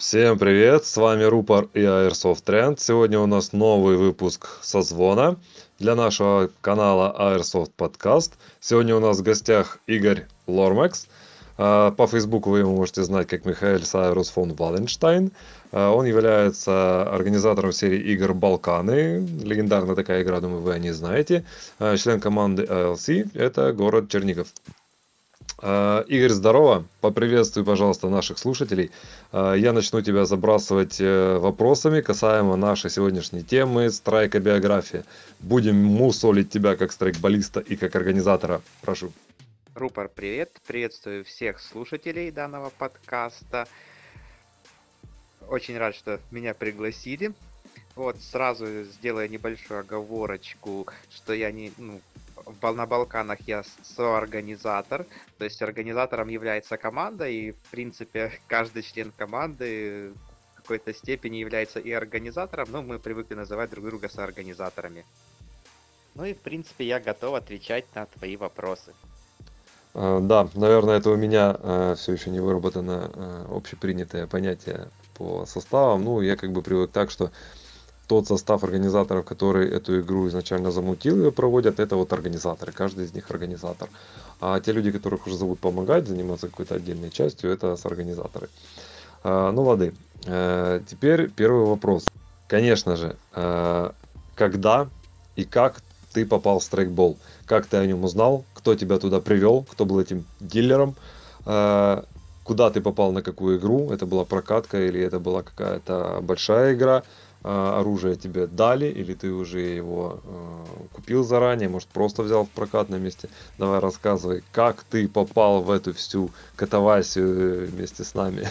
Всем привет, с вами Рупор и Airsoft Trend. Сегодня у нас новый выпуск созвона для нашего канала Airsoft Podcast. Сегодня у нас в гостях Игорь Лормекс. А, по Фейсбуку вы его можете знать как Михаил Сайрус фон Валенштайн. А, он является организатором серии игр Балканы. Легендарная такая игра, думаю, вы о ней знаете. А, член команды ALC, это город Чернигов. А, Игорь, здорово. Поприветствуй, пожалуйста, наших слушателей. А, я начну тебя забрасывать э, вопросами касаемо нашей сегодняшней темы страйка-биография. Будем мусолить тебя как страйкболиста и как организатора. Прошу. Рупор, привет. Приветствую всех слушателей данного подкаста. Очень рад, что меня пригласили. Вот, сразу сделаю небольшую оговорочку, что я не, ну, на Балканах я соорганизатор, то есть организатором является команда, и в принципе каждый член команды в какой-то степени является и организатором, но мы привыкли называть друг друга соорганизаторами. Ну и в принципе я готов отвечать на твои вопросы. А, да, наверное, это у меня а, все еще не выработано а, общепринятое понятие по составам. Ну, я как бы привык так, что тот состав организаторов, который эту игру изначально замутил и проводят, это вот организаторы, каждый из них организатор. А те люди, которых уже зовут помогать, заниматься какой-то отдельной частью, это организаторы. А, ну лады. А, теперь первый вопрос. Конечно же, а, когда и как ты попал в страйкбол? Как ты о нем узнал? Кто тебя туда привел? Кто был этим дилером? А, куда ты попал на какую игру? Это была прокатка или это была какая-то большая игра? А, оружие тебе дали, или ты уже его э, купил заранее, может просто взял в прокат на месте. Давай рассказывай, как ты попал в эту всю катавасию вместе с нами.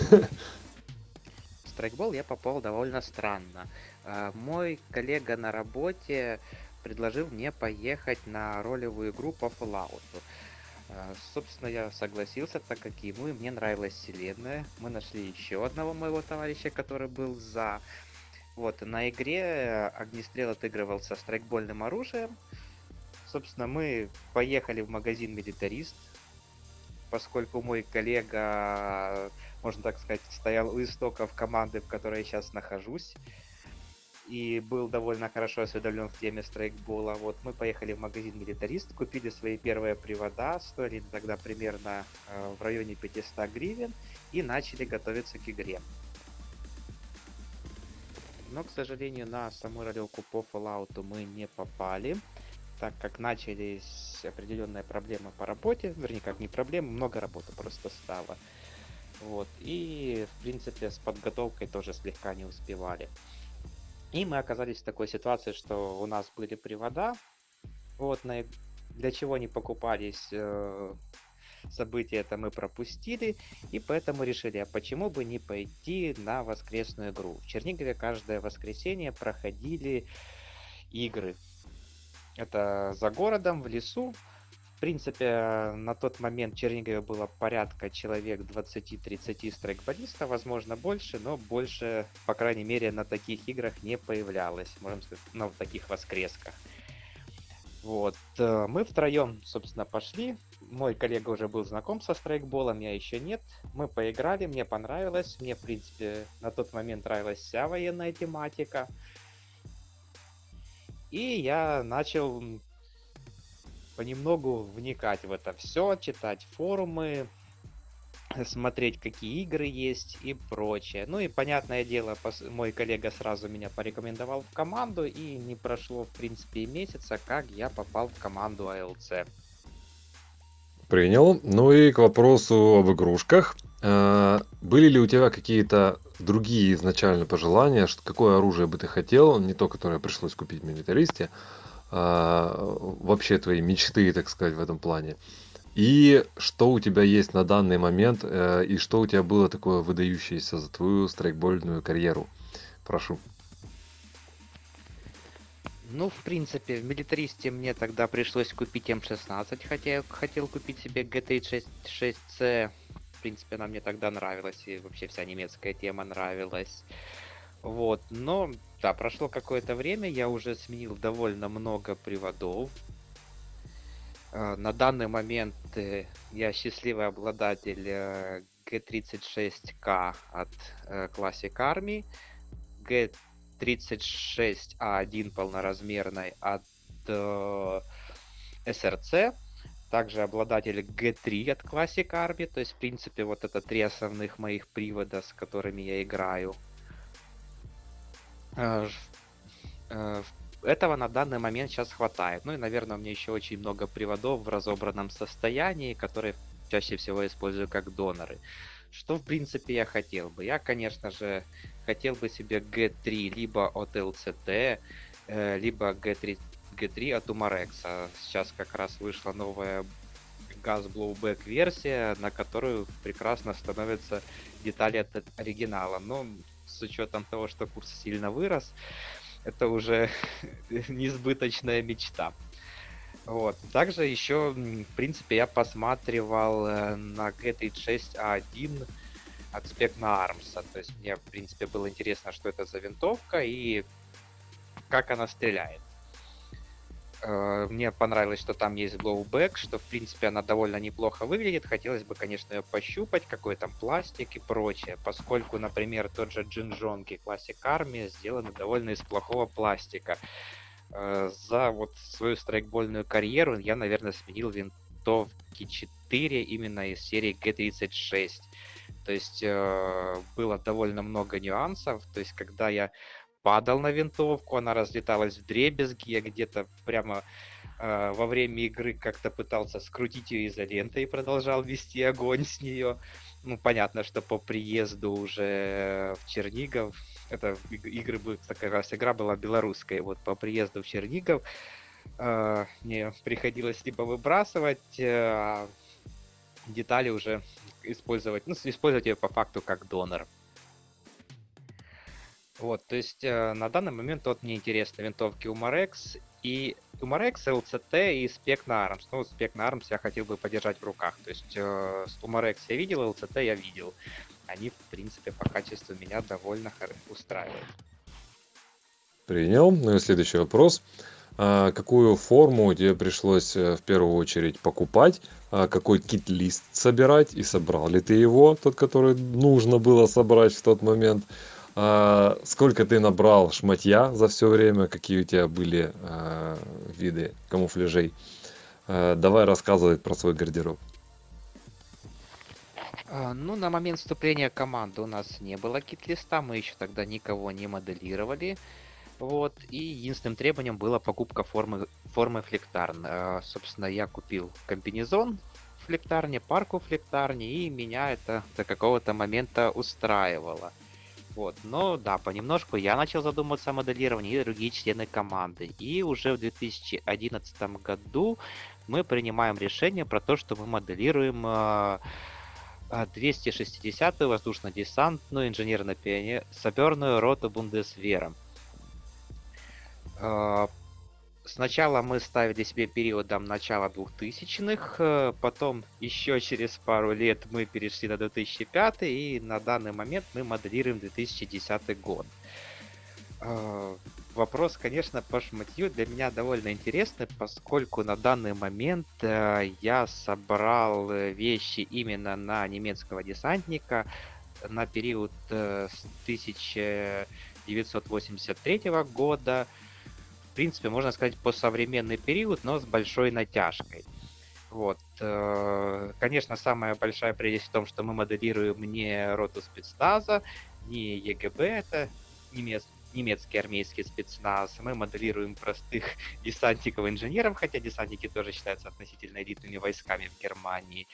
Страйкбол я попал довольно странно. А, мой коллега на работе предложил мне поехать на ролевую игру по Fallout. Собственно, я согласился, так как ему и мне нравилась вселенная. Мы нашли еще одного моего товарища, который был за. Вот, на игре огнестрел отыгрывался страйкбольным оружием. Собственно, мы поехали в магазин Милитарист, поскольку мой коллега, можно так сказать, стоял у истоков команды, в которой я сейчас нахожусь, и был довольно хорошо осведомлен в теме страйкбола. Вот мы поехали в магазин Милитарист, купили свои первые привода, стоили тогда примерно э, в районе 500 гривен, и начали готовиться к игре но, к сожалению, на саму ролевку по Fallout мы не попали, так как начались определенные проблемы по работе, вернее, как не проблемы, много работы просто стало. Вот, и, в принципе, с подготовкой тоже слегка не успевали. И мы оказались в такой ситуации, что у нас были привода, вот, на, для чего они покупались, э, события это мы пропустили, и поэтому решили, а почему бы не пойти на воскресную игру. В Чернигове каждое воскресенье проходили игры. Это за городом, в лесу. В принципе, на тот момент в Чернигове было порядка человек 20-30 страйкболистов, возможно больше, но больше, по крайней мере, на таких играх не появлялось, можем сказать, ну, в таких воскресках. Вот. Э, мы втроем, собственно, пошли. Мой коллега уже был знаком со страйкболом, я еще нет. Мы поиграли, мне понравилось. Мне, в принципе, на тот момент нравилась вся военная тематика. И я начал понемногу вникать в это все, читать форумы, смотреть, какие игры есть и прочее. Ну и, понятное дело, мой коллега сразу меня порекомендовал в команду, и не прошло, в принципе, и месяца, как я попал в команду АЛЦ. Принял. Ну и к вопросу об игрушках. А, были ли у тебя какие-то другие изначально пожелания, что какое оружие бы ты хотел, не то, которое пришлось купить в милитаристе, а вообще твои мечты, так сказать, в этом плане? И что у тебя есть на данный момент, э, и что у тебя было такое выдающееся за твою страйкбольную карьеру? Прошу. Ну, в принципе, в милитаристе мне тогда пришлось купить М16, хотя я хотел купить себе GT 6C. В принципе, она мне тогда нравилась, и вообще вся немецкая тема нравилась. Вот, но, да, прошло какое-то время, я уже сменил довольно много приводов, на данный момент э, я счастливый обладатель э, G36K от э, Classic Army, G36A1 полноразмерной от э, SRC, также обладатель G3 от Classic Army, то есть, в принципе, вот это три основных моих привода, с которыми я играю. Э, э, этого на данный момент сейчас хватает. Ну и, наверное, у меня еще очень много приводов в разобранном состоянии, которые чаще всего использую как доноры. Что, в принципе, я хотел бы? Я, конечно же, хотел бы себе G3 либо от LCT, э, либо G3, G3 от Umarex. Сейчас как раз вышла новая газ Blowback версия, на которую прекрасно становятся детали от оригинала. Но с учетом того, что курс сильно вырос, это уже несбыточная мечта. Вот. Также еще, в принципе, я посматривал э, на G36A1 от Specna Arms. То есть мне, в принципе, было интересно, что это за винтовка и как она стреляет. Э, мне понравилось, что там есть blowback, что, в принципе, она довольно неплохо выглядит. Хотелось бы, конечно, ее пощупать, какой там пластик и прочее, поскольку, например, тот же Джинжонки Classic Army сделаны довольно из плохого пластика. Э, за вот свою страйкбольную карьеру я, наверное, сменил винтовки 4 именно из серии G36. То есть э, было довольно много нюансов. То есть, когда я падал на винтовку, она разлеталась в дребезги, я где-то прямо э, во время игры как-то пытался скрутить ее изолентой и продолжал вести огонь с нее. Ну, понятно, что по приезду уже в Чернигов, это игры, такая раз игра была белорусская, вот по приезду в Чернигов э, мне приходилось либо выбрасывать, э, детали уже использовать, ну, использовать ее по факту как донор. Вот, то есть э, на данный момент вот мне интересны винтовки Umarex и Umarex, LCT и Spec Arms. Ну, Spec Arms я хотел бы подержать в руках. То есть э, Umarex я видел, LCT я видел. Они, в принципе, по качеству меня довольно устраивают. Принял. Ну и следующий вопрос. А какую форму тебе пришлось э, в первую очередь покупать? А какой кит-лист собирать? И собрал ли ты его, тот, который нужно было собрать в тот момент? А, сколько ты набрал шматья за все время? Какие у тебя были а, виды камуфляжей? А, давай рассказывай про свой гардероб. Ну, на момент вступления команды у нас не было кит-листа, мы еще тогда никого не моделировали. Вот, и единственным требованием была покупка формы, формы флектарн. Собственно, я купил комбинезон флектарни, парку флектарни, и меня это до какого-то момента устраивало. Вот. Но да, понемножку я начал задумываться о моделировании и другие члены команды. И уже в 2011 году мы принимаем решение про то, что мы моделируем 260-ю а, воздушно-десантную инженерно-саперную роту Бундесвера. Сначала мы ставили себе периодом начала 2000-х, э, потом еще через пару лет мы перешли на 2005 и на данный момент мы моделируем 2010 год. Э, вопрос, конечно, по шматью для меня довольно интересный, поскольку на данный момент э, я собрал вещи именно на немецкого десантника на период с 1983 года принципе, можно сказать, по современный период, но с большой натяжкой. Вот. Э, конечно, самая большая прелесть в том, что мы моделируем не роту спецназа, не ЕГБ, это немец, немецкий армейский спецназ. Мы моделируем простых десантников-инженеров, хотя десантники тоже считаются относительно элитными войсками в Германии.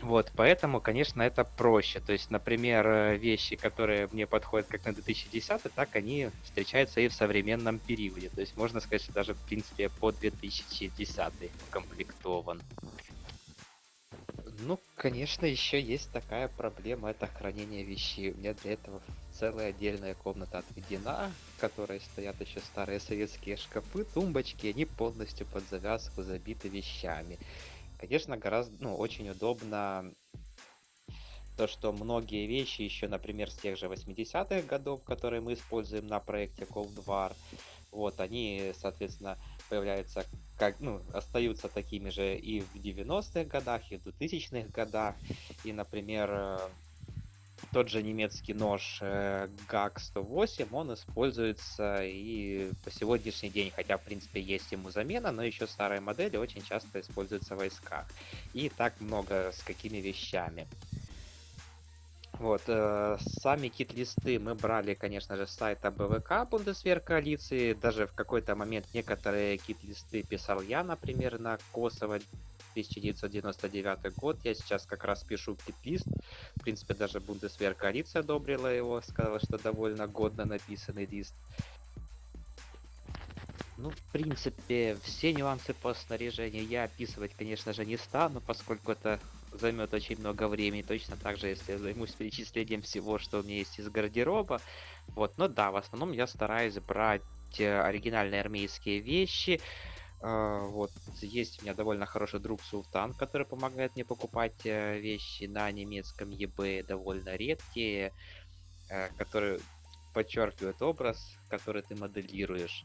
Вот, поэтому, конечно, это проще. То есть, например, э, вещи, которые мне подходят как на 2010, так они встречаются и в современном периоде. То есть, можно сказать, что даже, в принципе, по 2010 комплектован. Ну, конечно, еще есть такая проблема, это хранение вещей. У меня для этого целая отдельная комната отведена, в которой стоят еще старые советские шкафы, тумбочки, они полностью под завязку забиты вещами. Конечно, гораздо, ну, очень удобно то, что многие вещи еще, например, с тех же 80-х годов, которые мы используем на проекте Cold War, вот, они, соответственно, появляются как, ну, остаются такими же и в 90-х годах, и в 2000-х годах. И, например, э, тот же немецкий нож э, GAG-108, он используется и по сегодняшний день, хотя, в принципе, есть ему замена, но еще старые модели очень часто используются в войсках. И так много с какими вещами. Вот, э, сами кит-листы мы брали, конечно же, с сайта БВК Бундесвер коалиции. Даже в какой-то момент некоторые кит-листы писал я, например, на Косово 1999 год. Я сейчас как раз пишу кит-лист. В принципе, даже Бундесвер коалиция одобрила его, сказала, что довольно годно написанный лист. Ну, в принципе, все нюансы по снаряжению я описывать, конечно же, не стану, поскольку это займет очень много времени. Точно так же, если я займусь перечислением всего, что у меня есть из гардероба. Вот, но да, в основном я стараюсь брать э, оригинальные армейские вещи. Э, вот, есть у меня довольно хороший друг Султан, который помогает мне покупать э, вещи на немецком eBay, довольно редкие, которые подчеркивают образ, который ты моделируешь.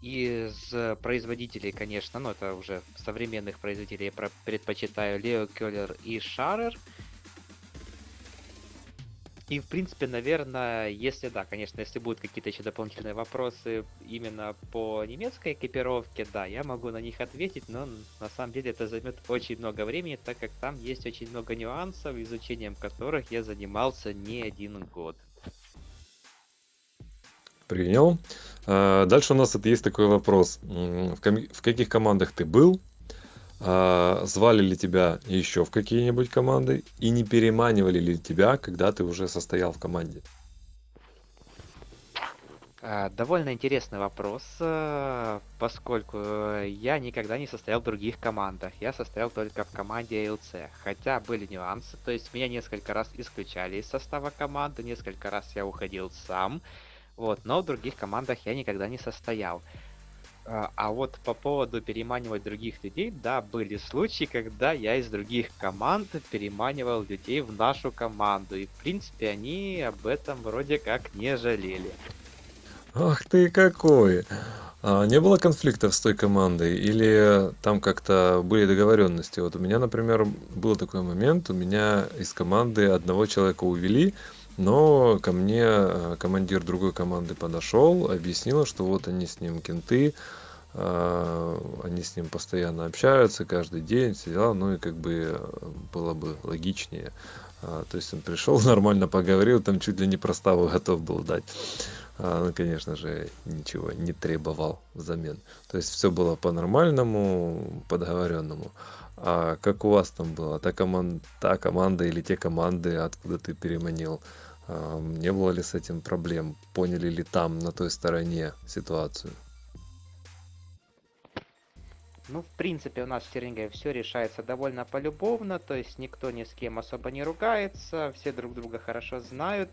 Из производителей, конечно, ну это уже современных производителей я предпочитаю Leo Keller и Шарер. И, в принципе, наверное, если да, конечно, если будут какие-то еще дополнительные вопросы именно по немецкой экипировке, да, я могу на них ответить, но на самом деле это займет очень много времени, так как там есть очень много нюансов, изучением которых я занимался не один год. Принял. А, дальше у нас это есть такой вопрос. В, в каких командах ты был? А, звали ли тебя еще в какие-нибудь команды? И не переманивали ли тебя, когда ты уже состоял в команде? А, довольно интересный вопрос, э, поскольку я никогда не состоял в других командах. Я состоял только в команде ALC. Хотя были нюансы, то есть меня несколько раз исключали из состава команды, несколько раз я уходил сам. Вот, но в других командах я никогда не состоял. А, а вот по поводу переманивать других людей, да, были случаи, когда я из других команд переманивал людей в нашу команду. И, в принципе, они об этом вроде как не жалели. Ах ты какой! А не было конфликтов с той командой? Или там как-то были договоренности? Вот у меня, например, был такой момент, у меня из команды одного человека увели, но ко мне э, командир другой команды подошел, объяснил, что вот они с ним кенты, они с ним постоянно общаются каждый день, все дела, ну и как бы э, было бы логичнее. А, то есть он пришел, нормально поговорил, там чуть ли не проставу готов был дать. А, ну, конечно же, ничего не требовал взамен. То есть все было по-нормальному, по договоренному. А как у вас там было? Та, команда, та команда или те команды, откуда ты переманил? Не было ли с этим проблем? Поняли ли там, на той стороне, ситуацию? Ну, в принципе, у нас в Теринге все решается довольно полюбовно, то есть никто ни с кем особо не ругается, все друг друга хорошо знают.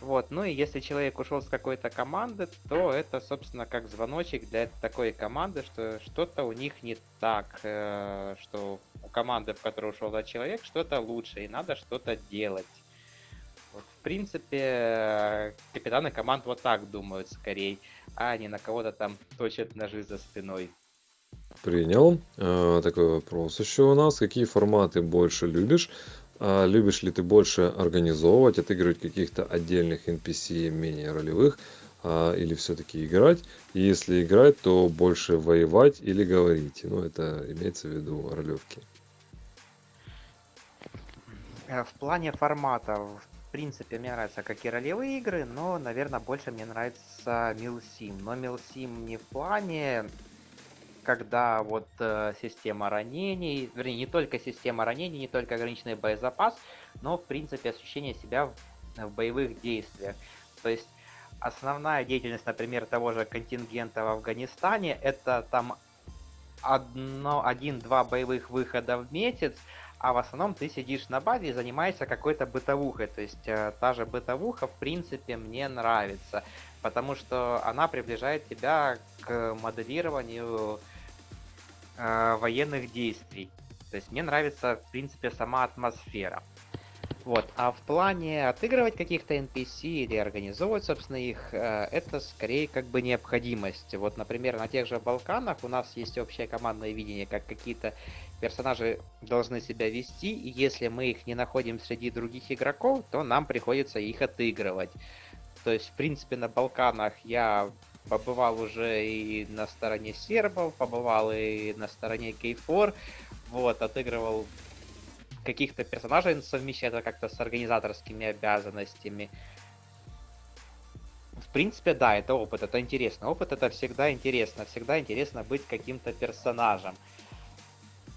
Вот, ну и если человек ушел с какой-то команды, то это, собственно, как звоночек для такой команды, что что-то у них не так, э, что у команды, в которую ушел этот человек, что-то лучше, и надо что-то делать. Вот, в принципе, капитаны команд вот так думают скорее, а не на кого-то там точат ножи за спиной. Принял. А, такой вопрос еще у нас. Какие форматы больше любишь? А, любишь ли ты больше организовывать, отыгрывать каких-то отдельных NPC, менее ролевых, а, или все-таки играть? И если играть, то больше воевать или говорить? Ну, это имеется в виду ролевки. Э, в плане форматов принципе, мне нравятся как и ролевые игры, но, наверное, больше мне нравится Милсим. Но Милсим не в плане, когда вот э, система ранений, вернее, не только система ранений, не только ограниченный боезапас, но, в принципе, ощущение себя в, в боевых действиях. То есть основная деятельность, например, того же контингента в Афганистане, это там одно, один-два боевых выхода в месяц, а в основном ты сидишь на базе и занимаешься какой-то бытовухой. То есть э, та же бытовуха, в принципе, мне нравится, потому что она приближает тебя к моделированию э, военных действий. То есть мне нравится, в принципе, сама атмосфера. Вот. А в плане отыгрывать каких-то NPC или организовывать, собственно, их, э, это скорее как бы необходимость. Вот, например, на тех же Балканах у нас есть общее командное видение, как какие-то персонажи должны себя вести, и если мы их не находим среди других игроков, то нам приходится их отыгрывать. То есть, в принципе, на Балканах я побывал уже и на стороне сербов, побывал и на стороне K4, вот, отыгрывал каких-то персонажей, совмещая это как-то с организаторскими обязанностями. В принципе, да, это опыт, это интересно. Опыт это всегда интересно, всегда интересно быть каким-то персонажем.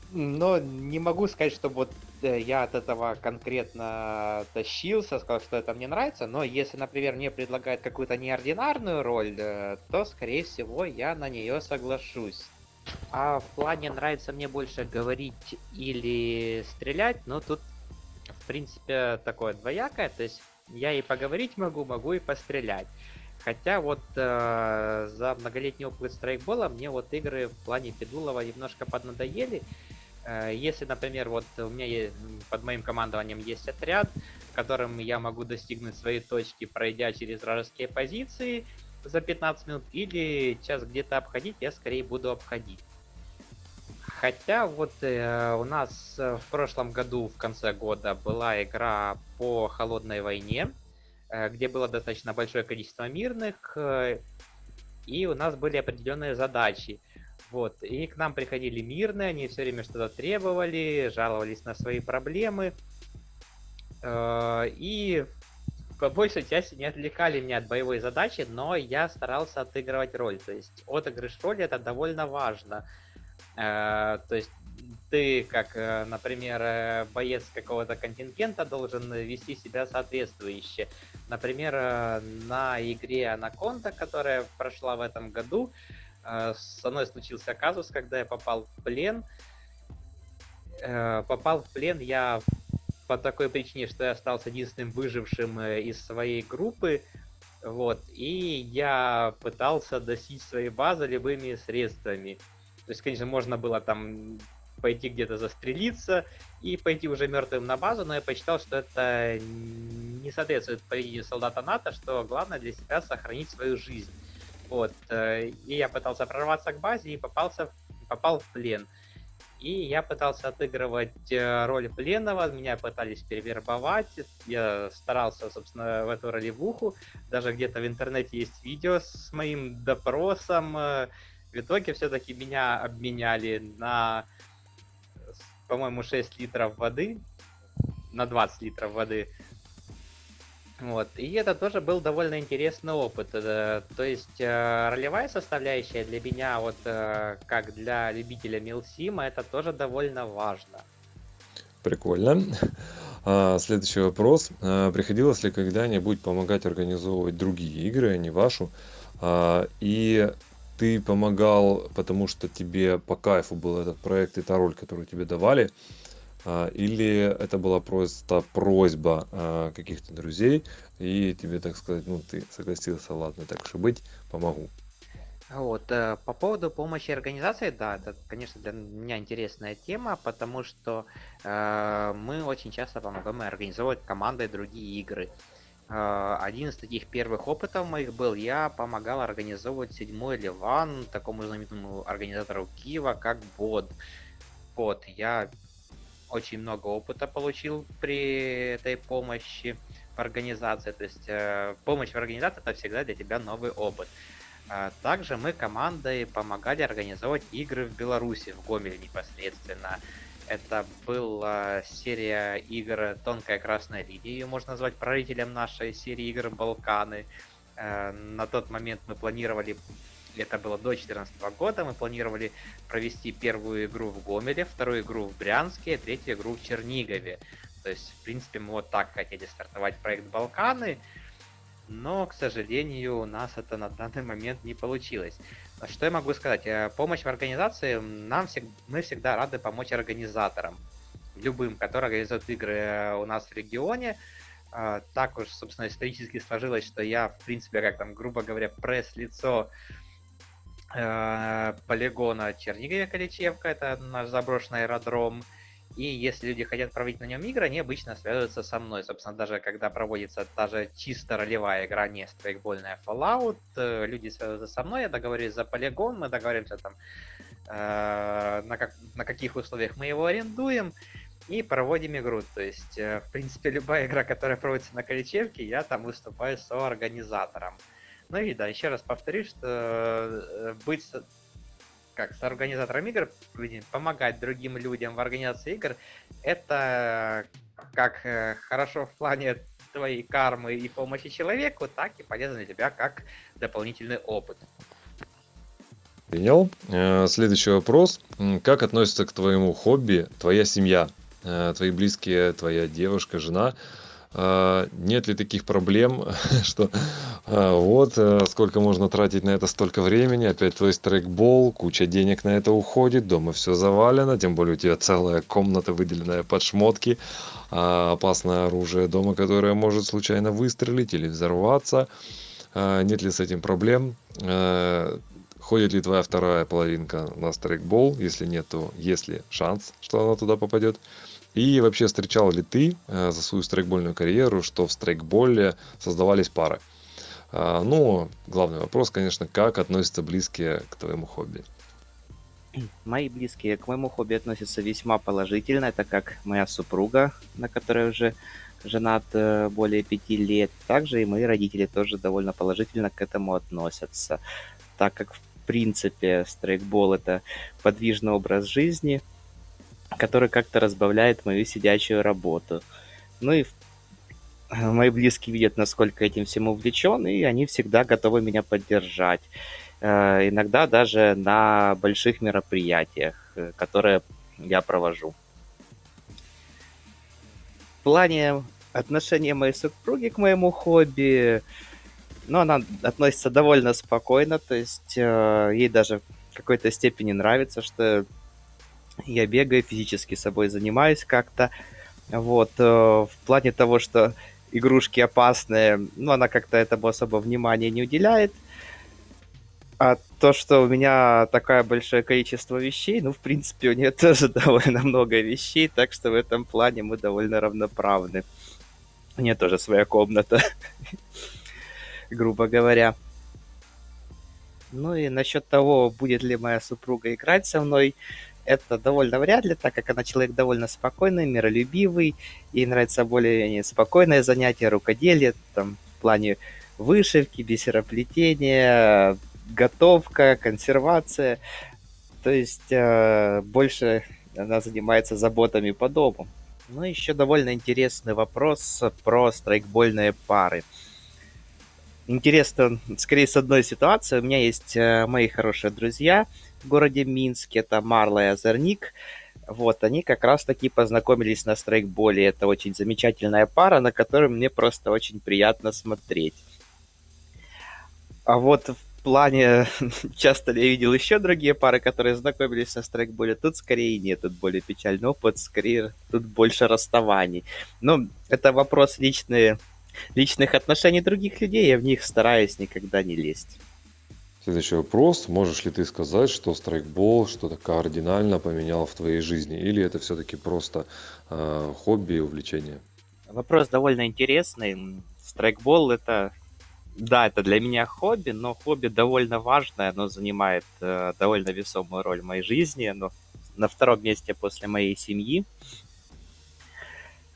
Но не могу сказать, что вот э, я от этого конкретно тащился, сказал, что это мне нравится, но если, например, мне предлагают какую-то неординарную роль, э, то, скорее всего, я на нее соглашусь. А в плане нравится мне больше говорить или стрелять, но тут, в принципе, такое двоякое. То есть я и поговорить могу, могу и пострелять. Хотя вот э, за многолетний опыт страйкбола мне вот игры в плане Федулова немножко поднадоели. Э, если, например, вот у меня под моим командованием есть отряд, которым я могу достигнуть своей точки, пройдя через вражеские позиции, за 15 минут, или час где-то обходить, я скорее буду обходить. Хотя вот э, у нас э, в прошлом году, в конце года, была игра по холодной войне, э, где было достаточно большое количество мирных, э, и у нас были определенные задачи. Вот, и к нам приходили мирные, они все время что-то требовали, жаловались на свои проблемы. Э, и по большей части не отвлекали меня от боевой задачи, но я старался отыгрывать роль. То есть отыгрыш роли это довольно важно. Э, то есть ты, как, э, например, боец какого-то контингента, должен вести себя соответствующе. Например, на игре Анаконда, которая прошла в этом году, со мной случился казус, когда я попал в плен. Попал в плен я по такой причине, что я остался единственным выжившим э, из своей группы, вот, и я пытался достичь своей базы любыми средствами. То есть, конечно, можно было там пойти где-то застрелиться и пойти уже мертвым на базу, но я посчитал, что это не соответствует поведению солдата НАТО, что главное для себя сохранить свою жизнь. Вот. Э, и я пытался прорваться к базе и попался, попал в плен. И я пытался отыгрывать э, роль пленного, меня пытались перевербовать, я старался, собственно, в эту ролевуху, даже где-то в интернете есть видео с моим допросом, э, в итоге все-таки меня обменяли на, по-моему, 6 литров воды, на 20 литров воды, вот. И это тоже был довольно интересный опыт. То есть э, ролевая составляющая для меня, вот э, как для любителя Милсима, это тоже довольно важно. Прикольно. А, следующий вопрос. А, приходилось ли когда-нибудь помогать организовывать другие игры, а не вашу? А, и ты помогал, потому что тебе по кайфу был этот проект и та роль, которую тебе давали, или это была просто просьба а, каких-то друзей, и тебе, так сказать, ну, ты согласился, ладно, так и быть, помогу. Вот, э, по поводу помощи организации, да, это, конечно, для меня интересная тема, потому что э, мы очень часто помогаем организовывать команды другие игры. Э, один из таких первых опытов моих был, я помогал организовывать седьмой Ливан, такому знаменитому организатору Киева, как Бод. Вот, я очень много опыта получил при этой помощи в организации. То есть э, помощь в организации это всегда для тебя новый опыт. А также мы командой помогали организовать игры в Беларуси, в Гомеле непосредственно. Это была серия игр «Тонкая красная линия», ее можно назвать прарителем нашей серии игр «Балканы». Э, на тот момент мы планировали это было до 2014 года, мы планировали провести первую игру в Гомеле, вторую игру в Брянске, третью игру в Чернигове. То есть, в принципе, мы вот так хотели стартовать проект Балканы, но, к сожалению, у нас это на данный момент не получилось. Что я могу сказать? Э, помощь в организации, нам всег... мы всегда рады помочь организаторам, любым, которые организуют игры э, у нас в регионе. Э, так уж, собственно, исторически сложилось, что я, в принципе, как там, грубо говоря, пресс-лицо полигона Чернигове Каличевка, это наш заброшенный аэродром. И если люди хотят проводить на нем игры, они обычно связываются со мной. Собственно, даже когда проводится та же чисто ролевая игра, не страйкбольная Fallout, э, люди связываются со мной, я договорюсь за полигон, мы договоримся там, э, на, как, на каких условиях мы его арендуем, и проводим игру. То есть, э, в принципе, любая игра, которая проводится на Каличевке, я там выступаю соорганизатором. Ну и да, еще раз повторюсь, что э, быть как с организатором игр, помогать другим людям в организации игр, это как э, хорошо в плане твоей кармы и помощи человеку, так и полезно для тебя как дополнительный опыт. Принял. Э, следующий вопрос. Как относится к твоему хобби твоя семья? Твои близкие, твоя девушка, жена? А, нет ли таких проблем, что а, вот э, сколько можно тратить на это столько времени, опять твой стрейкбол, куча денег на это уходит, дома все завалено, тем более у тебя целая комната выделенная под шмотки, а, опасное оружие дома, которое может случайно выстрелить или взорваться. Нет ли с этим проблем? Ходит ли твоя вторая половинка на стрейкбол? Если нет, то есть ли шанс, что она туда попадет? И вообще встречал ли ты э, за свою страйкбольную карьеру, что в страйкболе создавались пары? А, ну, главный вопрос, конечно, как относятся близкие к твоему хобби? Мои близкие к моему хобби относятся весьма положительно. Это как моя супруга, на которой уже женат э, более пяти лет. Также и мои родители тоже довольно положительно к этому относятся, так как в принципе страйкбол это подвижный образ жизни – который как-то разбавляет мою сидячую работу. Ну и мои близкие видят, насколько этим всем увлечен, и они всегда готовы меня поддержать. Э, иногда даже на больших мероприятиях, э, которые я провожу. В плане отношения моей супруги к моему хобби, ну, она относится довольно спокойно, то есть э, ей даже в какой-то степени нравится, что я бегаю, физически собой занимаюсь как-то. Вот, э, в плане того, что игрушки опасные, ну, она как-то этому особо внимания не уделяет. А то, что у меня такое большое количество вещей, ну, в принципе, у нее тоже довольно много вещей, так что в этом плане мы довольно равноправны. У нее тоже своя комната, грубо говоря. Ну и насчет того, будет ли моя супруга играть со мной, это довольно вряд ли, так как она человек довольно спокойный, миролюбивый, ей нравится более спокойное занятие, рукоделие, там, в плане вышивки, бисероплетения, готовка, консервация. То есть э, больше она занимается заботами по дому. Ну, еще довольно интересный вопрос про страйкбольные пары. Интересно, скорее, с одной ситуации. У меня есть э, мои хорошие друзья – в городе Минске, это Марла и Озорник. Вот, они как раз-таки познакомились на страйкболе. Это очень замечательная пара, на которую мне просто очень приятно смотреть. А вот в плане, часто ли я видел еще другие пары, которые знакомились на страйкболе, тут скорее нет, тут более печальный опыт, скорее тут больше расставаний. Но это вопрос личные, личных отношений других людей, я в них стараюсь никогда не лезть. Следующий вопрос. Можешь ли ты сказать, что страйкбол что-то кардинально поменял в твоей жизни? Или это все-таки просто э, хобби и увлечение? Вопрос довольно интересный. Страйкбол это, да, это для меня хобби, но хобби довольно важное, оно занимает э, довольно весомую роль в моей жизни, оно на втором месте после моей семьи.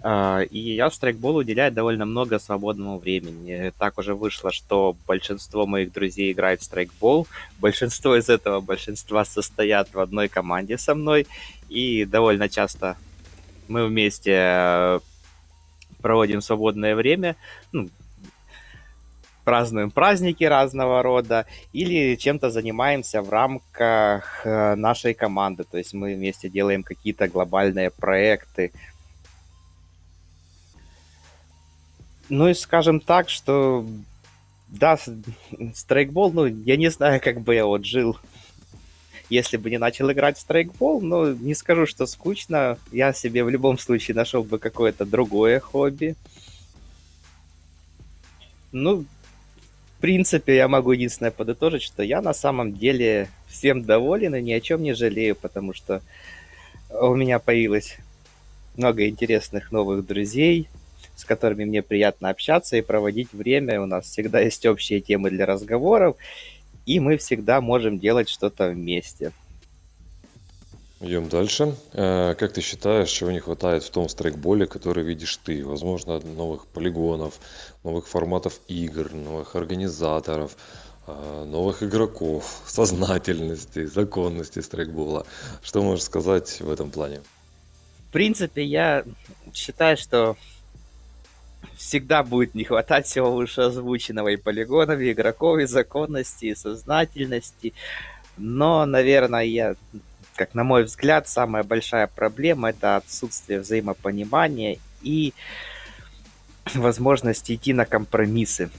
А, и я страйкболу уделяю довольно много свободного времени. Так уже вышло, что большинство моих друзей играет в страйкбол. Большинство из этого большинства состоят в одной команде со мной. И довольно часто мы вместе э, проводим свободное время, ну, празднуем праздники разного рода или чем-то занимаемся в рамках э, нашей команды. То есть мы вместе делаем какие-то глобальные проекты, Ну и скажем так, что да, страйкбол, ну, я не знаю, как бы я вот жил, если бы не начал играть в страйкбол, но не скажу, что скучно. Я себе в любом случае нашел бы какое-то другое хобби. Ну, в принципе, я могу единственное подытожить, что я на самом деле всем доволен и ни о чем не жалею, потому что у меня появилась много интересных новых друзей, с которыми мне приятно общаться и проводить время. У нас всегда есть общие темы для разговоров, и мы всегда можем делать что-то вместе. Идем дальше. Э, Как ты считаешь, чего не хватает в том страйкболе, который видишь ты? Возможно, новых полигонов, новых форматов игр, новых организаторов, э, новых игроков, сознательности, законности страйкбола. Что можешь сказать в этом плане? В принципе, я считаю, что всегда будет не хватать всего вышеозвученного и полигонов, и игроков, и законности, и сознательности. Но, наверное, я, как на мой взгляд, самая большая проблема это отсутствие взаимопонимания и возможности идти на компромиссы.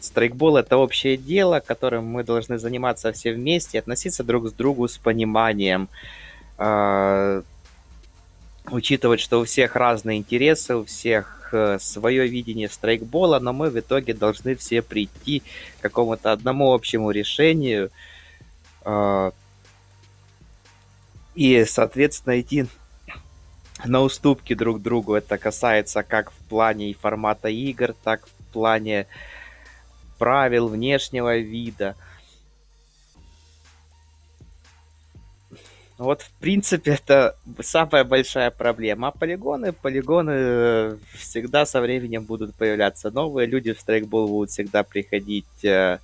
Страйкбол это общее дело, которым мы должны заниматься все вместе, относиться друг к другу с пониманием, а, учитывать, что у всех разные интересы, у всех э, свое видение страйкбола, но мы в итоге должны все прийти к какому-то одному общему решению а, и, соответственно, идти на уступки друг другу. Это касается как в плане и формата игр, так в плане правил внешнего вида. Вот, в принципе, это самая большая проблема. А полигоны, полигоны э, всегда со временем будут появляться новые. Люди в страйкбол будут всегда приходить э,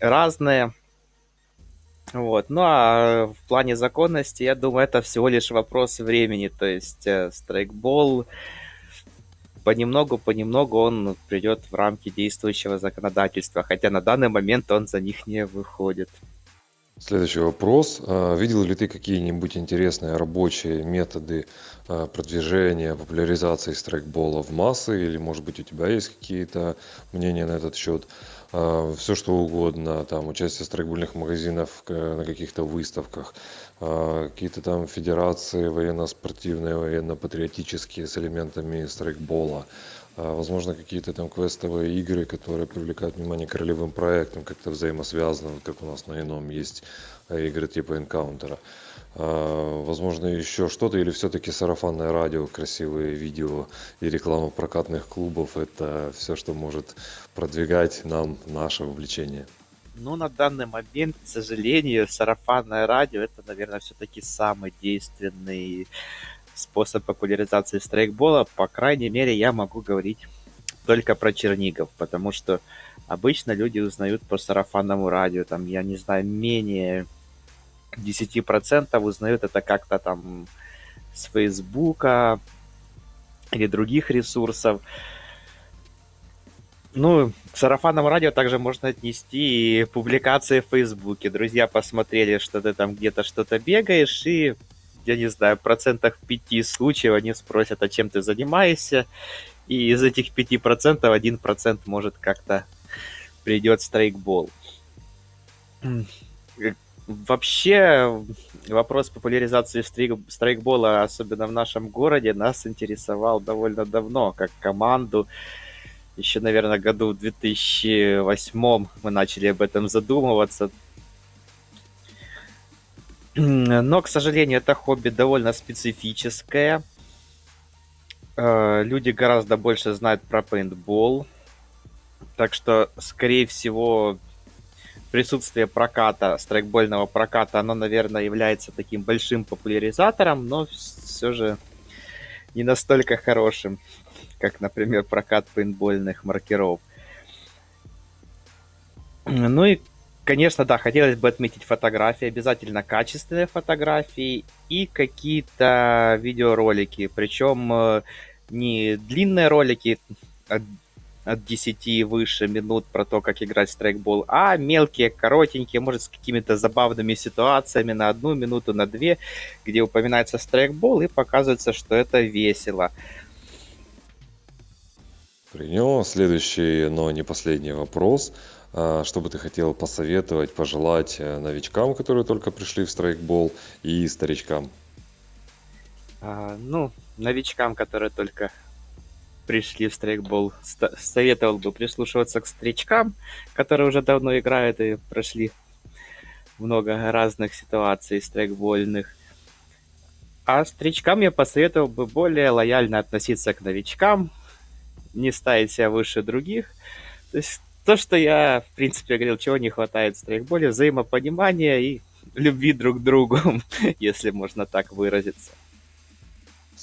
разные. Вот. Ну а в плане законности, я думаю, это всего лишь вопрос времени. То есть э, страйкбол понемногу-понемногу он придет в рамки действующего законодательства, хотя на данный момент он за них не выходит. Следующий вопрос. А, Видел ли ты какие-нибудь интересные рабочие методы а, продвижения, популяризации страйкбола в массы? Или, может быть, у тебя есть какие-то мнения на этот счет? Все что угодно, там, участие страйкбольных магазинов на каких-то выставках, а, какие-то там федерации военно-спортивные, военно-патриотические с элементами страйкбола, а, возможно, какие-то там квестовые игры, которые привлекают внимание к ролевым проектам, как-то взаимосвязаны, вот как у нас на ином есть а, игры типа Энкаунтера. А, Возможно, еще что-то, или все-таки сарафанное радио, красивые видео и реклама прокатных клубов– это все, что может продвигать нам наше увлечение. Ну, на данный момент, к сожалению, сарафанное радио это, наверное, все-таки самый действенный способ популяризации страйкбола. По крайней мере, я могу говорить только про Чернигов, потому что обычно люди узнают по сарафанному радио, там, я не знаю, менее десяти процентов узнают это как-то там с Фейсбука или других ресурсов. Ну, к сарафанному радио также можно отнести и публикации в Фейсбуке. Друзья посмотрели, что ты там где-то что-то бегаешь, и, я не знаю, процентах пяти случаев они спросят, а чем ты занимаешься, и из этих пяти процентов один процент может как-то придет э, Вообще, вопрос популяризации стрик- страйкбола, особенно в нашем городе, нас интересовал довольно давно, как команду. Еще, наверное, году в 2008 мы начали об этом задумываться. Но, к сожалению, это хобби довольно специфическое. Э, Люди гораздо больше знают про пейнтбол. Так что, скорее всего, присутствие проката, страйкбольного проката, оно, наверное, является таким большим популяризатором, но все же не настолько хорошим, как, например, прокат пейнтбольных маркеров. Ну и, конечно, да, хотелось бы отметить фотографии, обязательно качественные фотографии и какие-то видеоролики, причем э, не длинные ролики от, от 10 и выше минут про то, как играть в страйкбол, а мелкие, коротенькие, может, с какими-то забавными ситуациями на одну минуту, на две, где упоминается страйкбол и показывается, что это весело. Принял. Следующий, но не последний вопрос. А, Что бы ты хотел посоветовать, пожелать э, новичкам, которые только пришли в страйкбол, и старичкам? А, ну, новичкам, которые только пришли в страйкбол, ста- советовал бы прислушиваться к старичкам, которые уже давно играют и прошли много разных ситуаций страйкбольных. А старичкам я посоветовал бы более лояльно относиться к новичкам, не ставить себя выше других. То есть то, что я, в принципе, говорил, чего не хватает в страйкболе, взаимопонимания и любви друг к другу, если можно так выразиться.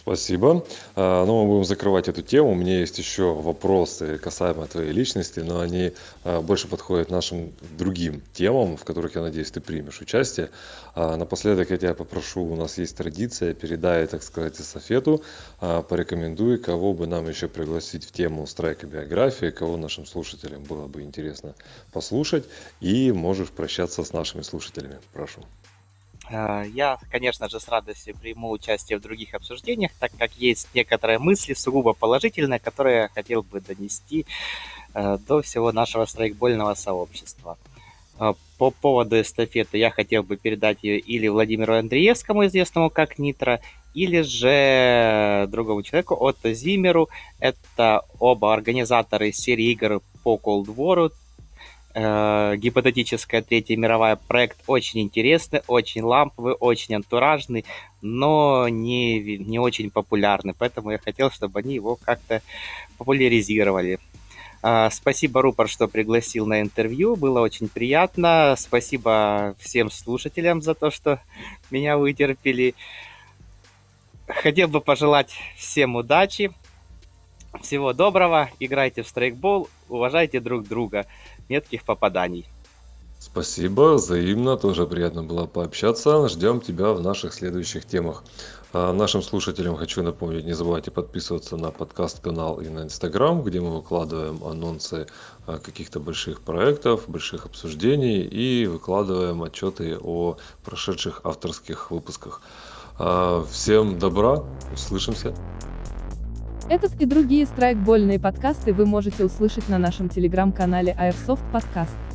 Спасибо. А, Ну, мы будем закрывать эту тему. У меня есть еще вопросы касаемо твоей личности, но они а, больше подходят нашим другим темам, в которых, я надеюсь, ты примешь участие. А, Напоследок я тебя попрошу, у нас есть традиция, передай, так сказать, эстафету, а, порекомендуй, кого бы нам еще пригласить в тему страйка биографии, кого нашим слушателям было бы интересно послушать, и можешь прощаться с нашими слушателями. Прошу. Э, Я, конечно же, с радостью приму участие в других обсуждениях, так как есть некоторые мысли сугубо положительные, которые я хотел бы донести э, до всего нашего страйкбольного сообщества. Э, По поводу эстафеты я хотел бы передать ее или Владимиру Андреевскому, известному как Нитро, или же другому человеку, Отто Зимеру. Это оба организаторы серии игр по Cold War, э, гипотетическая Третья мировая проект очень интересный, очень ламповый, очень антуражный, но не, не очень популярный. Поэтому я хотел, чтобы они его как-то популяризировали. А, Спасибо, Рупор, что пригласил на интервью. Было очень приятно. Спасибо всем слушателям за то, что меня вытерпели. Хотел бы пожелать всем удачи, всего доброго, играйте в страйкбол, уважайте друг друга, метких попаданий. Спасибо, взаимно, тоже приятно было пообщаться. Ждем тебя в наших следующих темах. А нашим слушателям хочу напомнить, не забывайте подписываться на подкаст-канал и на Инстаграм, где мы выкладываем анонсы а, каких-то больших проектов, больших обсуждений и выкладываем отчеты о прошедших авторских выпусках. А, Всем добра, услышимся. Этот и другие страйкбольные подкасты вы можете услышать на нашем телеграм-канале Airsoft Podcast.